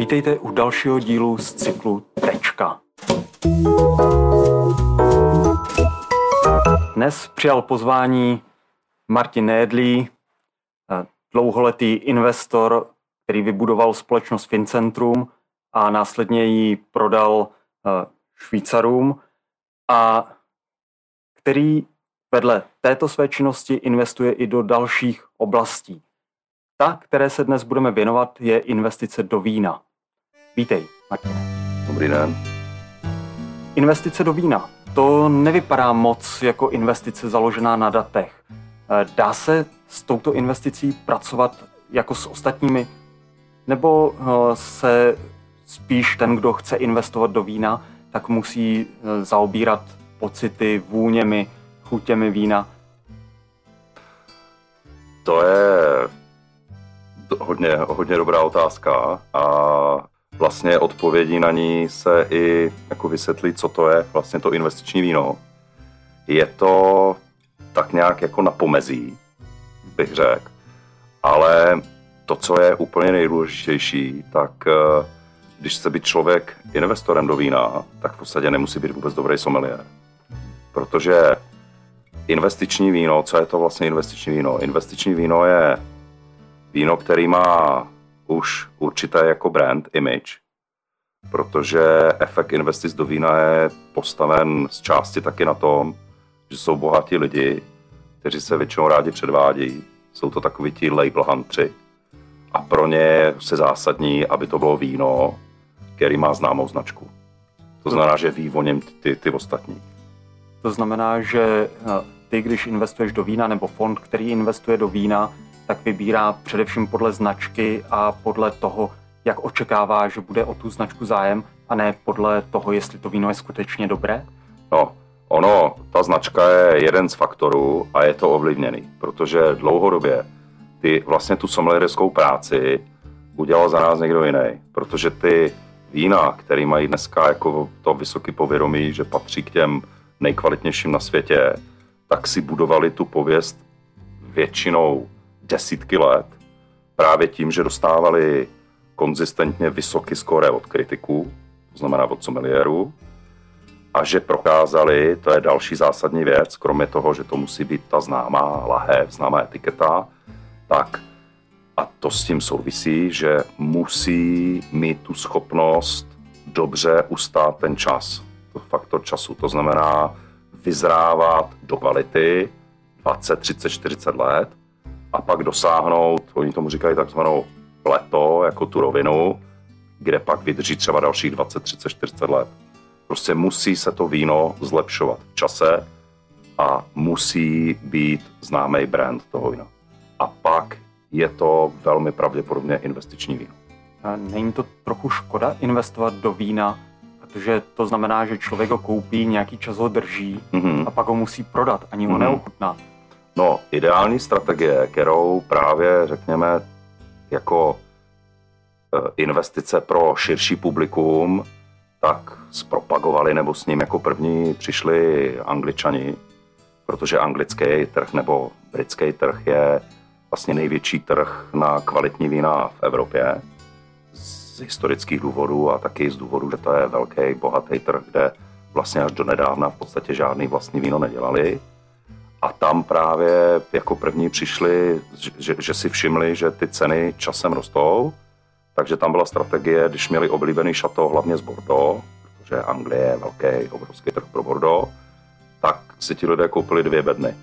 Vítejte u dalšího dílu z cyklu Tečka. Dnes přijal pozvání Martin Nédlí, dlouholetý investor, který vybudoval společnost Fincentrum a následně ji prodal eh, Švýcarům a který vedle této své činnosti investuje i do dalších oblastí. Ta, které se dnes budeme věnovat, je investice do vína. Vítej, Martin. Dobrý den. Investice do vína. To nevypadá moc jako investice založená na datech. Eh, dá se s touto investicí pracovat jako s ostatními? Nebo eh, se spíš ten, kdo chce investovat do vína, tak musí eh, zaobírat pocity, vůněmi, chutěmi vína? To je hodně, hodně dobrá otázka a vlastně odpovědí na ní se i jako vysvětlí, co to je vlastně to investiční víno. Je to tak nějak jako na pomezí, bych řekl, ale to, co je úplně nejdůležitější, tak eh, když chce být člověk investorem do vína, tak v podstatě nemusí být vůbec dobrý sommelier. Protože investiční víno, co je to vlastně investiční víno? Investiční víno je víno, který má už určité jako brand, image, protože efekt investic do vína je postaven z části taky na tom, že jsou bohatí lidi, kteří se většinou rádi předvádějí. Jsou to takoví ti label huntři. A pro ně se zásadní, aby to bylo víno, který má známou značku. To znamená, že ví o něm ty, ty ostatní. To znamená, že eh, ty, když investuješ do vína, nebo fond, který investuje do vína, tak vybírá především podle značky a podle toho, jak očekává, že bude o tu značku zájem, a ne podle toho, jestli to víno je skutečně dobré? No, ono, ta značka je jeden z faktorů a je to ovlivněný, protože dlouhodobě ty vlastně tu sommelierskou práci udělal za nás někdo jiný, protože ty vína, které mají dneska jako to vysoké povědomí, že patří k těm nejkvalitnějším na světě, tak si budovali tu pověst většinou desítky let právě tím, že dostávali konzistentně vysoký skóre od kritiků, to znamená od sommelierů, a že prokázali, to je další zásadní věc, kromě toho, že to musí být ta známá lahev, známá etiketa, tak a to s tím souvisí, že musí mít tu schopnost dobře ustát ten čas, to faktor času. To znamená vyzrávat do kvality 20, 30, 40 let a pak dosáhnout, oni tomu říkají takzvanou pleto, jako tu rovinu, kde pak vydrží třeba dalších 20, 30, 40 let. Prostě musí se to víno zlepšovat v čase a musí být známý brand toho vína. A pak je to velmi pravděpodobně investiční víno. A není to trochu škoda investovat do vína, protože to znamená, že člověk ho koupí, nějaký čas ho drží mm-hmm. a pak ho musí prodat, ani ho mm-hmm. neochutná. No, ideální strategie, kterou právě řekněme jako e, investice pro širší publikum, tak zpropagovali nebo s ním jako první přišli angličani, protože anglický trh nebo britský trh je vlastně největší trh na kvalitní vína v Evropě z historických důvodů a taky z důvodu, že to je velký, bohatý trh, kde vlastně až do nedávna v podstatě žádný vlastní víno nedělali. A tam právě jako první přišli, že, že si všimli, že ty ceny časem rostou, takže tam byla strategie, když měli oblíbený šato hlavně z Bordeaux, protože Anglie je velký, obrovský trh pro Bordeaux, tak si ti lidé koupili dvě bedny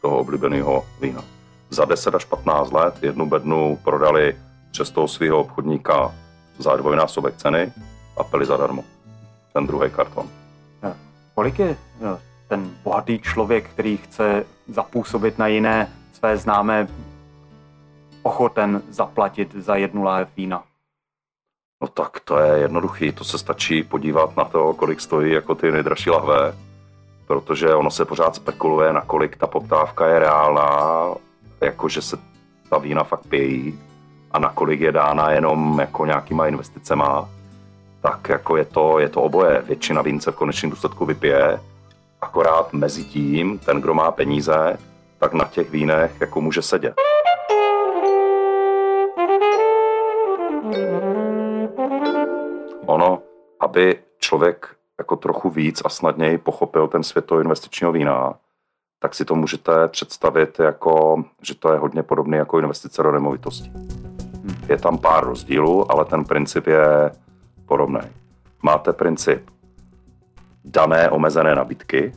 toho oblíbeného vína. Za 10 až 15 let jednu bednu prodali přes toho svého obchodníka za dvojnásobek ceny a pili zadarmo. Ten druhý karton. Kolik je ten bohatý člověk, který chce zapůsobit na jiné své známé, ochoten zaplatit za jednu láhev vína? No tak to je jednoduchý, to se stačí podívat na to, kolik stojí jako ty nejdražší lahve, protože ono se pořád spekuluje, nakolik ta poptávka je reálná jako že se ta vína fakt pějí a nakolik je dána jenom jako nějakýma investicema, tak jako je to, je to oboje. Většina vínce v konečném důsledku vypije, akorát mezi tím ten, kdo má peníze, tak na těch vínech jako může sedět. aby člověk jako trochu víc a snadněji pochopil ten svět toho investičního vína, tak si to můžete představit jako, že to je hodně podobné jako investice do nemovitosti. Je tam pár rozdílů, ale ten princip je podobný. Máte princip dané omezené nabídky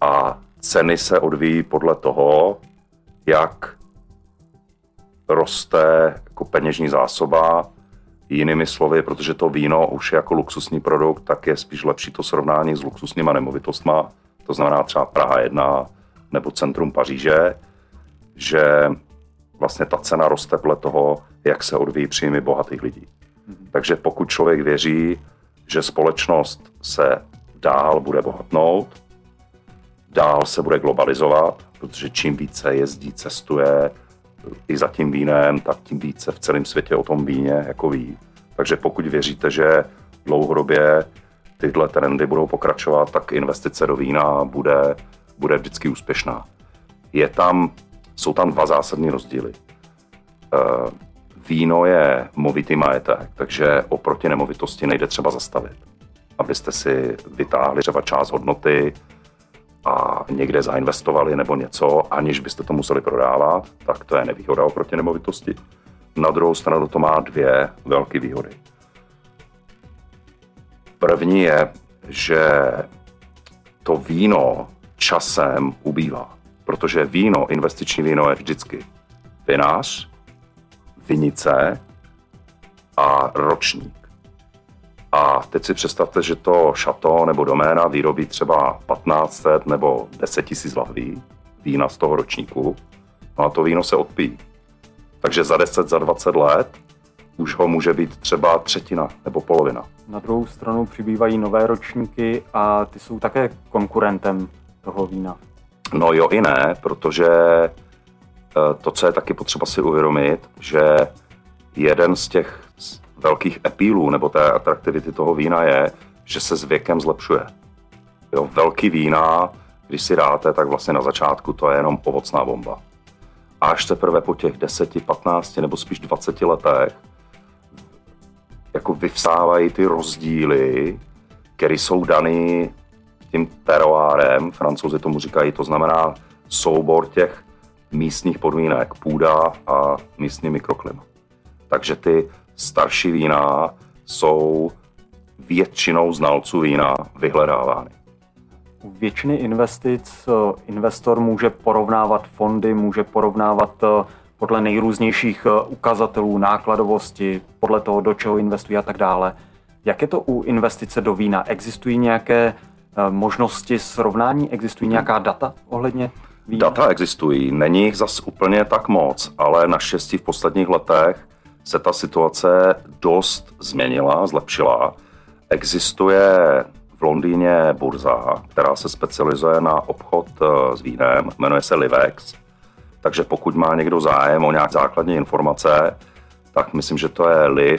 a ceny se odvíjí podle toho, jak roste jako peněžní zásoba, jinými slovy, protože to víno už je jako luxusní produkt, tak je spíš lepší to srovnání s luxusníma nemovitostma, to znamená třeba Praha 1 nebo centrum Paříže, že vlastně ta cena roste podle toho, jak se odvíjí příjmy bohatých lidí. Mm-hmm. Takže pokud člověk věří, že společnost se dál bude bohatnout, dál se bude globalizovat, protože čím více jezdí, cestuje i za tím vínem, tak tím více v celém světě o tom víně jako ví. Takže pokud věříte, že dlouhodobě tyhle trendy budou pokračovat, tak investice do vína bude, bude vždycky úspěšná. Je tam, jsou tam dva zásadní rozdíly. Eh, víno je movitý majetek, takže oproti nemovitosti nejde třeba zastavit. Abyste si vytáhli třeba část hodnoty a někde zainvestovali nebo něco, aniž byste to museli prodávat, tak to je nevýhoda oproti nemovitosti. Na druhou stranu to má dvě velké výhody. První je, že to víno časem ubývá, protože víno, investiční víno je vždycky vinář, vinice a ročník. A teď si představte, že to šato nebo doména vyrobí třeba 1500 nebo 10 tisíc lahví vína z toho ročníku, no a to víno se odpíjí. Takže za 10, za 20 let už ho může být třeba třetina nebo polovina. Na druhou stranu přibývají nové ročníky a ty jsou také konkurentem toho vína. No jo i ne, protože eh, to, co je taky potřeba si uvědomit, že jeden z těch velkých epílů nebo té atraktivity toho vína je, že se s věkem zlepšuje. Jo, velký vína, když si dáte, tak vlastně na začátku to je jenom ovocná bomba. A až teprve po těch 10, 15 nebo spíš 20 letech jako vyvstávají ty rozdíly, které jsou daný tím teroárem, francouzi tomu říkají, to znamená soubor těch místních podmínek, půda a místní mikroklima. Takže ty starší vína jsou většinou znalců vína vyhledávány. U většiny investic eh, investor může porovnávat fondy, může porovnávat eh, podle nejrůznějších eh, ukazatelů nákladovosti, podle toho, do čeho investují a tak dále. Jak je to u investice do vína? Existují nějaké možnosti srovnání? Existují nějaká data ohledně vína? Data existují, není jich zas úplně tak moc, ale naštěstí v posledních letech se ta situace dost změnila, zlepšila. Existuje v Londýně burza, která se specializuje na obchod eh, s vínem, jmenuje se Livex. Takže pokud má někdo zájem o nějaké základní informace, tak myslím, že to je liv.x.com,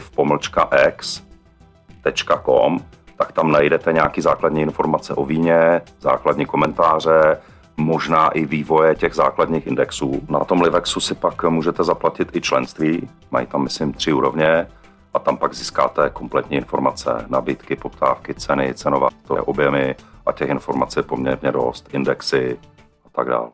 tak tam najdete nějaké základní informace o víně, základní komentáře, možná i vývoje těch základních indexů. Na tom Livexu si pak můžete zaplatit i členství, mají tam myslím tři úrovně a tam pak získáte kompletní informace, nabídky, poptávky, ceny, cenové objemy a těch informací je poměrně dost, indexy a tak dále.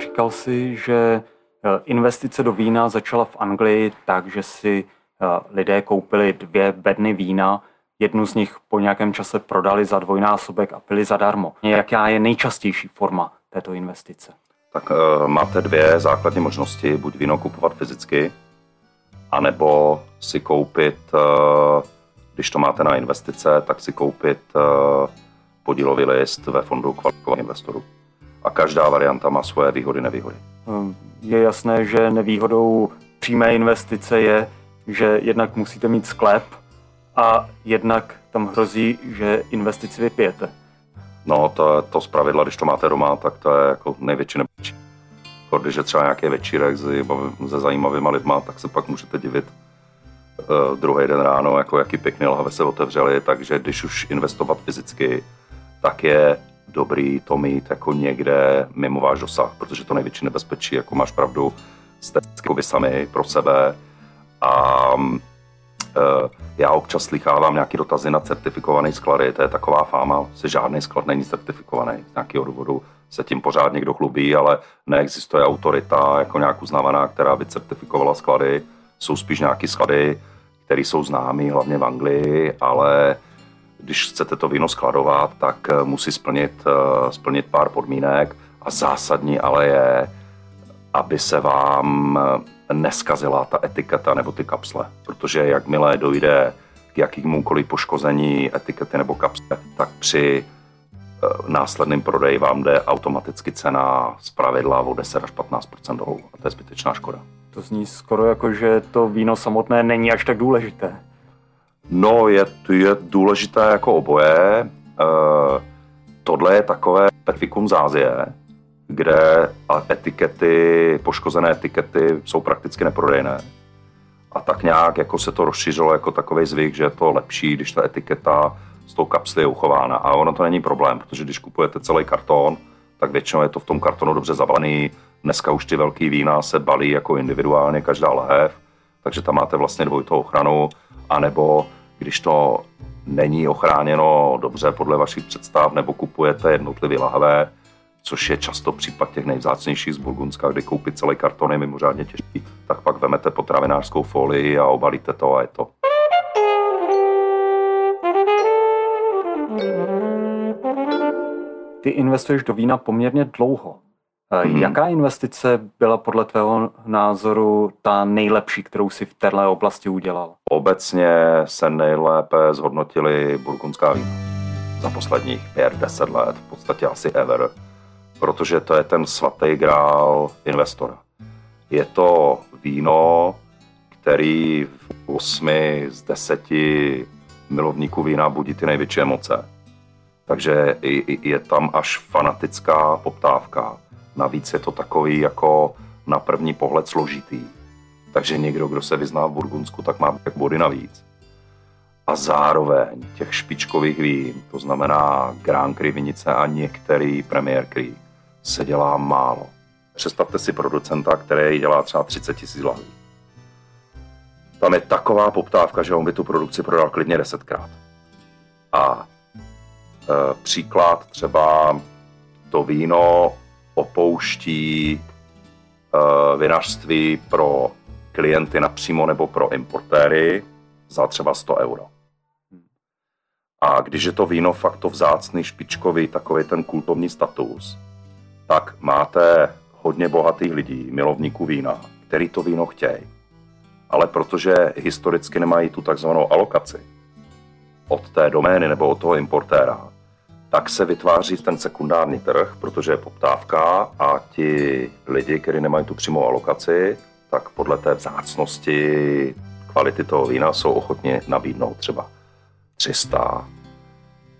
Říkal si, že eh, investice do vína začala v Anglii tak, že si eh, lidé koupili dvě bedny vína Jednu z nich po nějakém čase prodali za dvojnásobek a pili zadarmo. Jaká je nejčastější forma této investice? Tak uh, máte dvě základní možnosti. Buď víno kupovat fyzicky, anebo si koupit, uh, když to máte na investice, tak si koupit uh, podílový list ve fondu kvalifikovaných investorů. A každá varianta má svoje výhody, nevýhody. Ehm, je jasné, že nevýhodou přímé investice je, že jednak musíte mít sklep, a jednak tam hrozí, že investici vypijete. No, to, to z pravidla, když to máte doma, tak to je jako největší nebezpečí. Když je třeba nějaký večírek se zajímavými lidma, tak se pak můžete divit uh, druhý den ráno, jako jaký pěkný lahve se otevřeli, takže když už investovat fyzicky, tak je dobrý to mít jako někde mimo váš dosah, protože to největší nebezpečí, jako máš pravdu, jste vy sami pro sebe a já občas slychávám nějaké dotazy na certifikované sklady, to je taková fáma, se žádný sklad není certifikovaný, z nějakého důvodu se tím pořád někdo chlubí, ale neexistuje autorita jako nějak uznávaná, která by certifikovala sklady, jsou spíš nějaké sklady, které jsou známé hlavně v Anglii, ale když chcete to víno skladovat, tak eh, musí splnit, eh, splnit pár podmínek a zásadní ale je, aby se vám eh, neskazila ta etiketa nebo ty kapsle. Protože jakmile dojde k jakémukoliv poškození etikety nebo kapsle, tak při následným prodeji vám jde automaticky cena z pravidla o 10 až 15 dolů. A to je zbytečná škoda. To zní skoro jako, že to víno samotné není až tak důležité. No, je, je důležité jako oboje. E, tohle je takové specifikum z Ázie, kde etikety, poškozené etikety jsou prakticky neprodejné. A tak nějak jako se to rozšířilo jako takový zvyk, že je to lepší, když ta etiketa s tou kapsly je uchována. A ono to není problém, protože když kupujete celý karton, tak většinou je to v tom kartonu dobře zabalený. Dneska už ty velký vína se balí jako individuálně každá lahev, takže tam máte vlastně dvojitou ochranu, anebo když to není ochráněno dobře podle vašich představ, nebo kupujete jednotlivě lahve, což je často případ těch nejvzácnějších z Burgundska, kdy koupit celý karton je mimořádně těžký, tak pak vemete potravinářskou folii a obalíte to a je to. Ty investuješ do vína poměrně dlouho. Hmm. Jaká investice byla podle tvého názoru ta nejlepší, kterou si v této oblasti udělal? Obecně se nejlépe zhodnotili burgundská vína za posledních 5-10 let, v podstatě asi ever, protože to je ten svatý grál investora. Je to víno, který v 8 z 10 milovníků vína budí ty největší emoce. Takže je tam až fanatická poptávka Navíc je to takový jako na první pohled složitý. Takže někdo, kdo se vyzná v Burgundsku, tak má tak body navíc. A zároveň těch špičkových vín, to znamená Grand Cru Vinice a některý Premier Cru, se dělá málo. Představte si producenta, který dělá třeba 30 tisíc lahví. Tam je taková poptávka, že on by tu produkci prodal klidně desetkrát. A e, příklad třeba to víno opouští uh, vinařství pro klienty napřímo nebo pro importéry za třeba 100 euro. A když je to víno fakt to vzácný, špičkový, takový ten kultovní status, tak máte hodně bohatých lidí, milovníků vína, který to víno chtějí. Ale protože historicky nemají tu takzvanou alokaci od té domény nebo od toho importéra, tak se vytváří ten sekundární trh, protože je poptávka a ti lidi, kteří nemají tu přímou alokaci, tak podle té vzácnosti kvality toho vína jsou ochotni nabídnout třeba 300,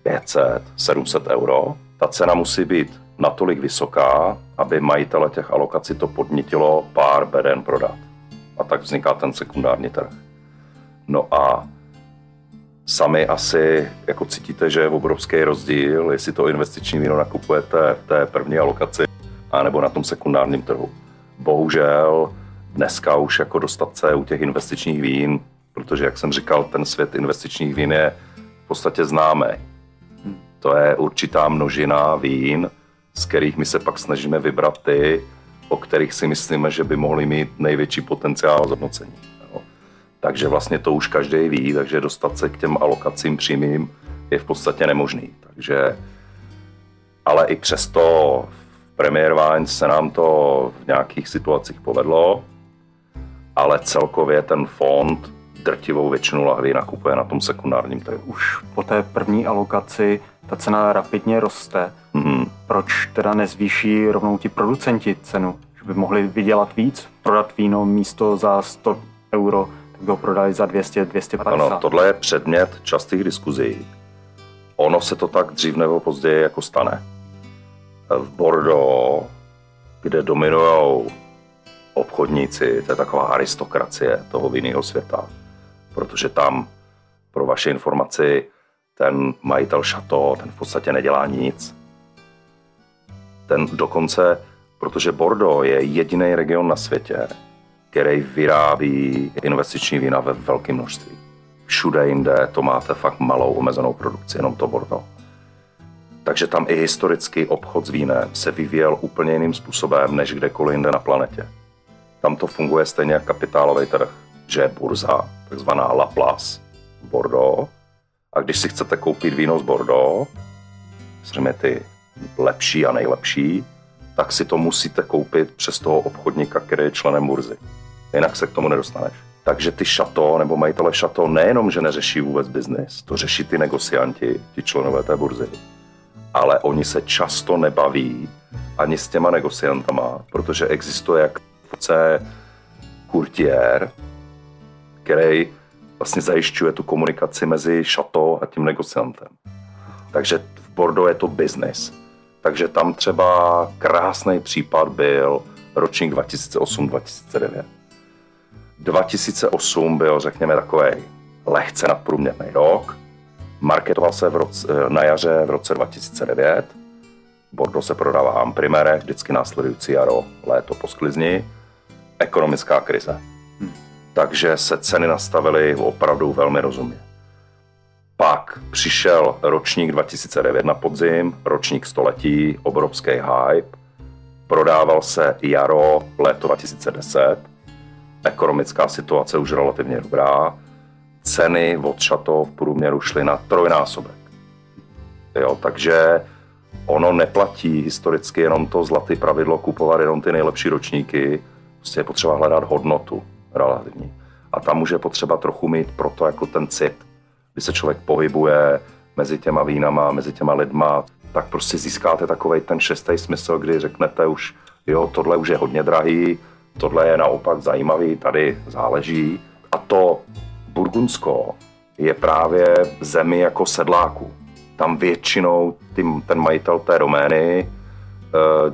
500, 700 euro. Ta cena musí být natolik vysoká, aby majitele těch alokací to podnítilo pár beden prodat. A tak vzniká ten sekundární trh. No a sami asi jako cítíte, že je obrovský rozdíl, jestli to investiční víno nakupujete v té první alokaci, anebo na tom sekundárním trhu. Bohužel dneska už jako dostat se u těch investičních vín, protože jak jsem říkal, ten svět investičních vín je v podstatě známý. To je určitá množina vín, z kterých my se pak snažíme vybrat ty, o kterých si myslíme, že by mohli mít největší potenciál zhodnocení. Takže vlastně to už každý ví, takže dostat se k těm alokacím přímým je v podstatě nemožný. Takže, ale i přesto v Premier Wines se nám to v nějakých situacích povedlo, ale celkově ten fond drtivou většinu lahví nakupuje na tom sekundárním trhu. Už po té první alokaci ta cena rapidně roste. Proč teda nezvýší rovnou ti producenti cenu? Že by mohli vydělat víc, prodat víno místo za 100 euro ho prodali za 200, 250. Ano, tohle je předmět častých diskuzí. Ono se to tak dřív nebo později jako stane. V Bordeaux, kde dominují obchodníci, to je taková aristokracie toho vinného světa, protože tam, pro vaše informaci, ten majitel šato, ten v podstatě nedělá nic. Ten dokonce, protože Bordeaux je jediný region na světě, který vyrábí investiční vína ve velkém množství. Všude jinde to máte fakt malou omezenou produkci, jenom to Bordeaux. Takže tam i historicky obchod s vínem se vyvíjel úplně jiným způsobem než kdekoliv jinde na planetě. Tam to funguje stejně jako kapitálový trh, že je burza, takzvaná La Place Bordeaux. A když si chcete koupit víno z Bordeaux, samozřejmě ty lepší a nejlepší, tak si to musíte koupit přes toho obchodníka, který je členem burzy. Jinak se k tomu nedostaneš. Takže ty šato nebo majitele šato nejenom, že neřeší vůbec biznis, to řeší ty negocianti, ti členové té burzy, ale oni se často nebaví ani s těma negociantama, protože existuje jak kurtier, který vlastně zajišťuje tu komunikaci mezi šato a tím negociantem. Takže v Bordeaux je to business. Takže tam třeba krásný případ byl ročník 2008-2009. 2008 byl, řekněme, takový lehce nadprůměrný rok. Marketoval se v roce, na jaře v roce 2009. Bordeaux se prodává en primere, vždycky následující jaro, léto po sklizni. Ekonomická krize. Hmm. Takže se ceny nastavily opravdu velmi rozumně. Pak přišel ročník 2009 na podzim, ročník století, obrovský hype. Prodával se jaro, léto 2010. Ekonomická situace už relativně dobrá. Ceny od šato v průměru šly na trojnásobek. Jo, takže ono neplatí historicky jenom to zlatý pravidlo kupovat jenom ty nejlepší ročníky. Prostě je potřeba hledat hodnotu relativní. A tam může potřeba trochu mít proto jako ten cit kdy se člověk pohybuje mezi těma vínama, mezi těma lidma, tak prostě získáte takový ten šestý smysl, kdy řeknete už, jo, tohle už je hodně drahý, tohle je naopak zajímavý, tady záleží. A to Burgundsko je právě zemi jako sedláku. Tam většinou tím, ten majitel té domény e,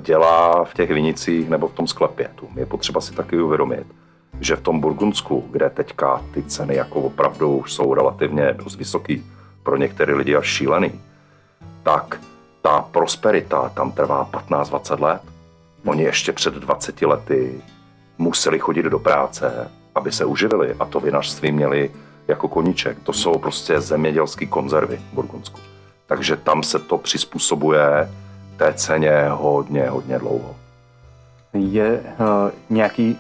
dělá v těch vinicích nebo v tom sklepě. Tu je potřeba si taky uvědomit že v tom Burgundsku, kde teďka ty ceny jako opravdu jsou relativně dost vysoký, pro některé lidi až šílený, tak ta prosperita tam trvá 15-20 let. Oni ještě před 20 lety museli chodit do práce, aby se uživili a to vinařství měli jako koníček. To jsou prostě zemědělské konzervy v Burgundsku. Takže tam se to přizpůsobuje té ceně hodně, hodně dlouho. Je uh, nějaký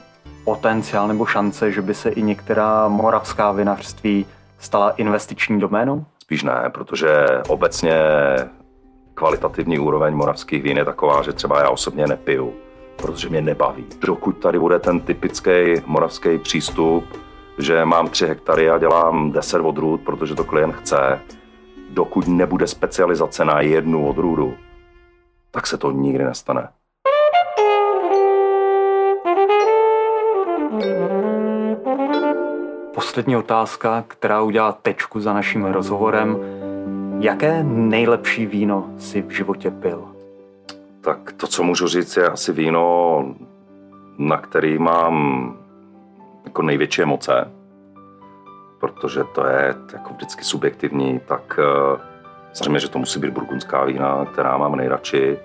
potenciál nebo šance, že by se i některá moravská vinařství stala investiční doménou? Spíš ne, protože obecně kvalitativní úroveň moravských vín je taková, že třeba já osobně nepiju, protože mě nebaví. Dokud tady bude ten typický moravský přístup, že mám 3 hektary a dělám 10 odrůd, protože to klient chce, dokud nebude specializace na jednu odrůdu, tak se to nikdy nestane. Poslední otázka, která udělá tečku za naším rozhovorem. Jaké nejlepší víno si v životě pil? Tak to, co můžu říct, je asi víno, na který mám jako největší emoce, protože to je jako vždycky subjektivní, tak eh, samozřejmě, že to musí být burgundská vína, která mám nejradši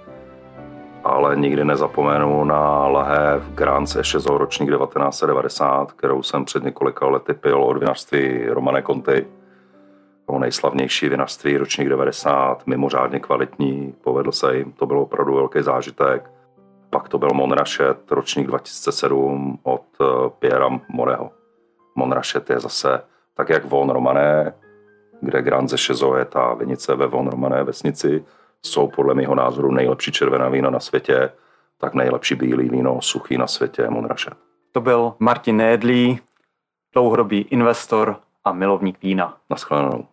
ale nikdy nezapomenu na lahev Grand Sešezo ročník 1990, kterou jsem před několika lety pil od vinařství Romane Conti. To nejslavnější vinařství ročník 90, mimořádně kvalitní, povedl se jim, to byl opravdu velký zážitek. Pak to byl Monrachet, ročník 2007 od eh, Piera Moreho. Monrachet je zase tak jak Von Romané, kde Grand Zešezo je ta vinice ve Von Romané vesnici, jsou podle mého názoru nejlepší červená vína na světě, tak nejlepší bílý víno suchý na světě Monrachet. To byl Martin Nédlý, dlouhodobý investor a milovník vína. Naschledanou.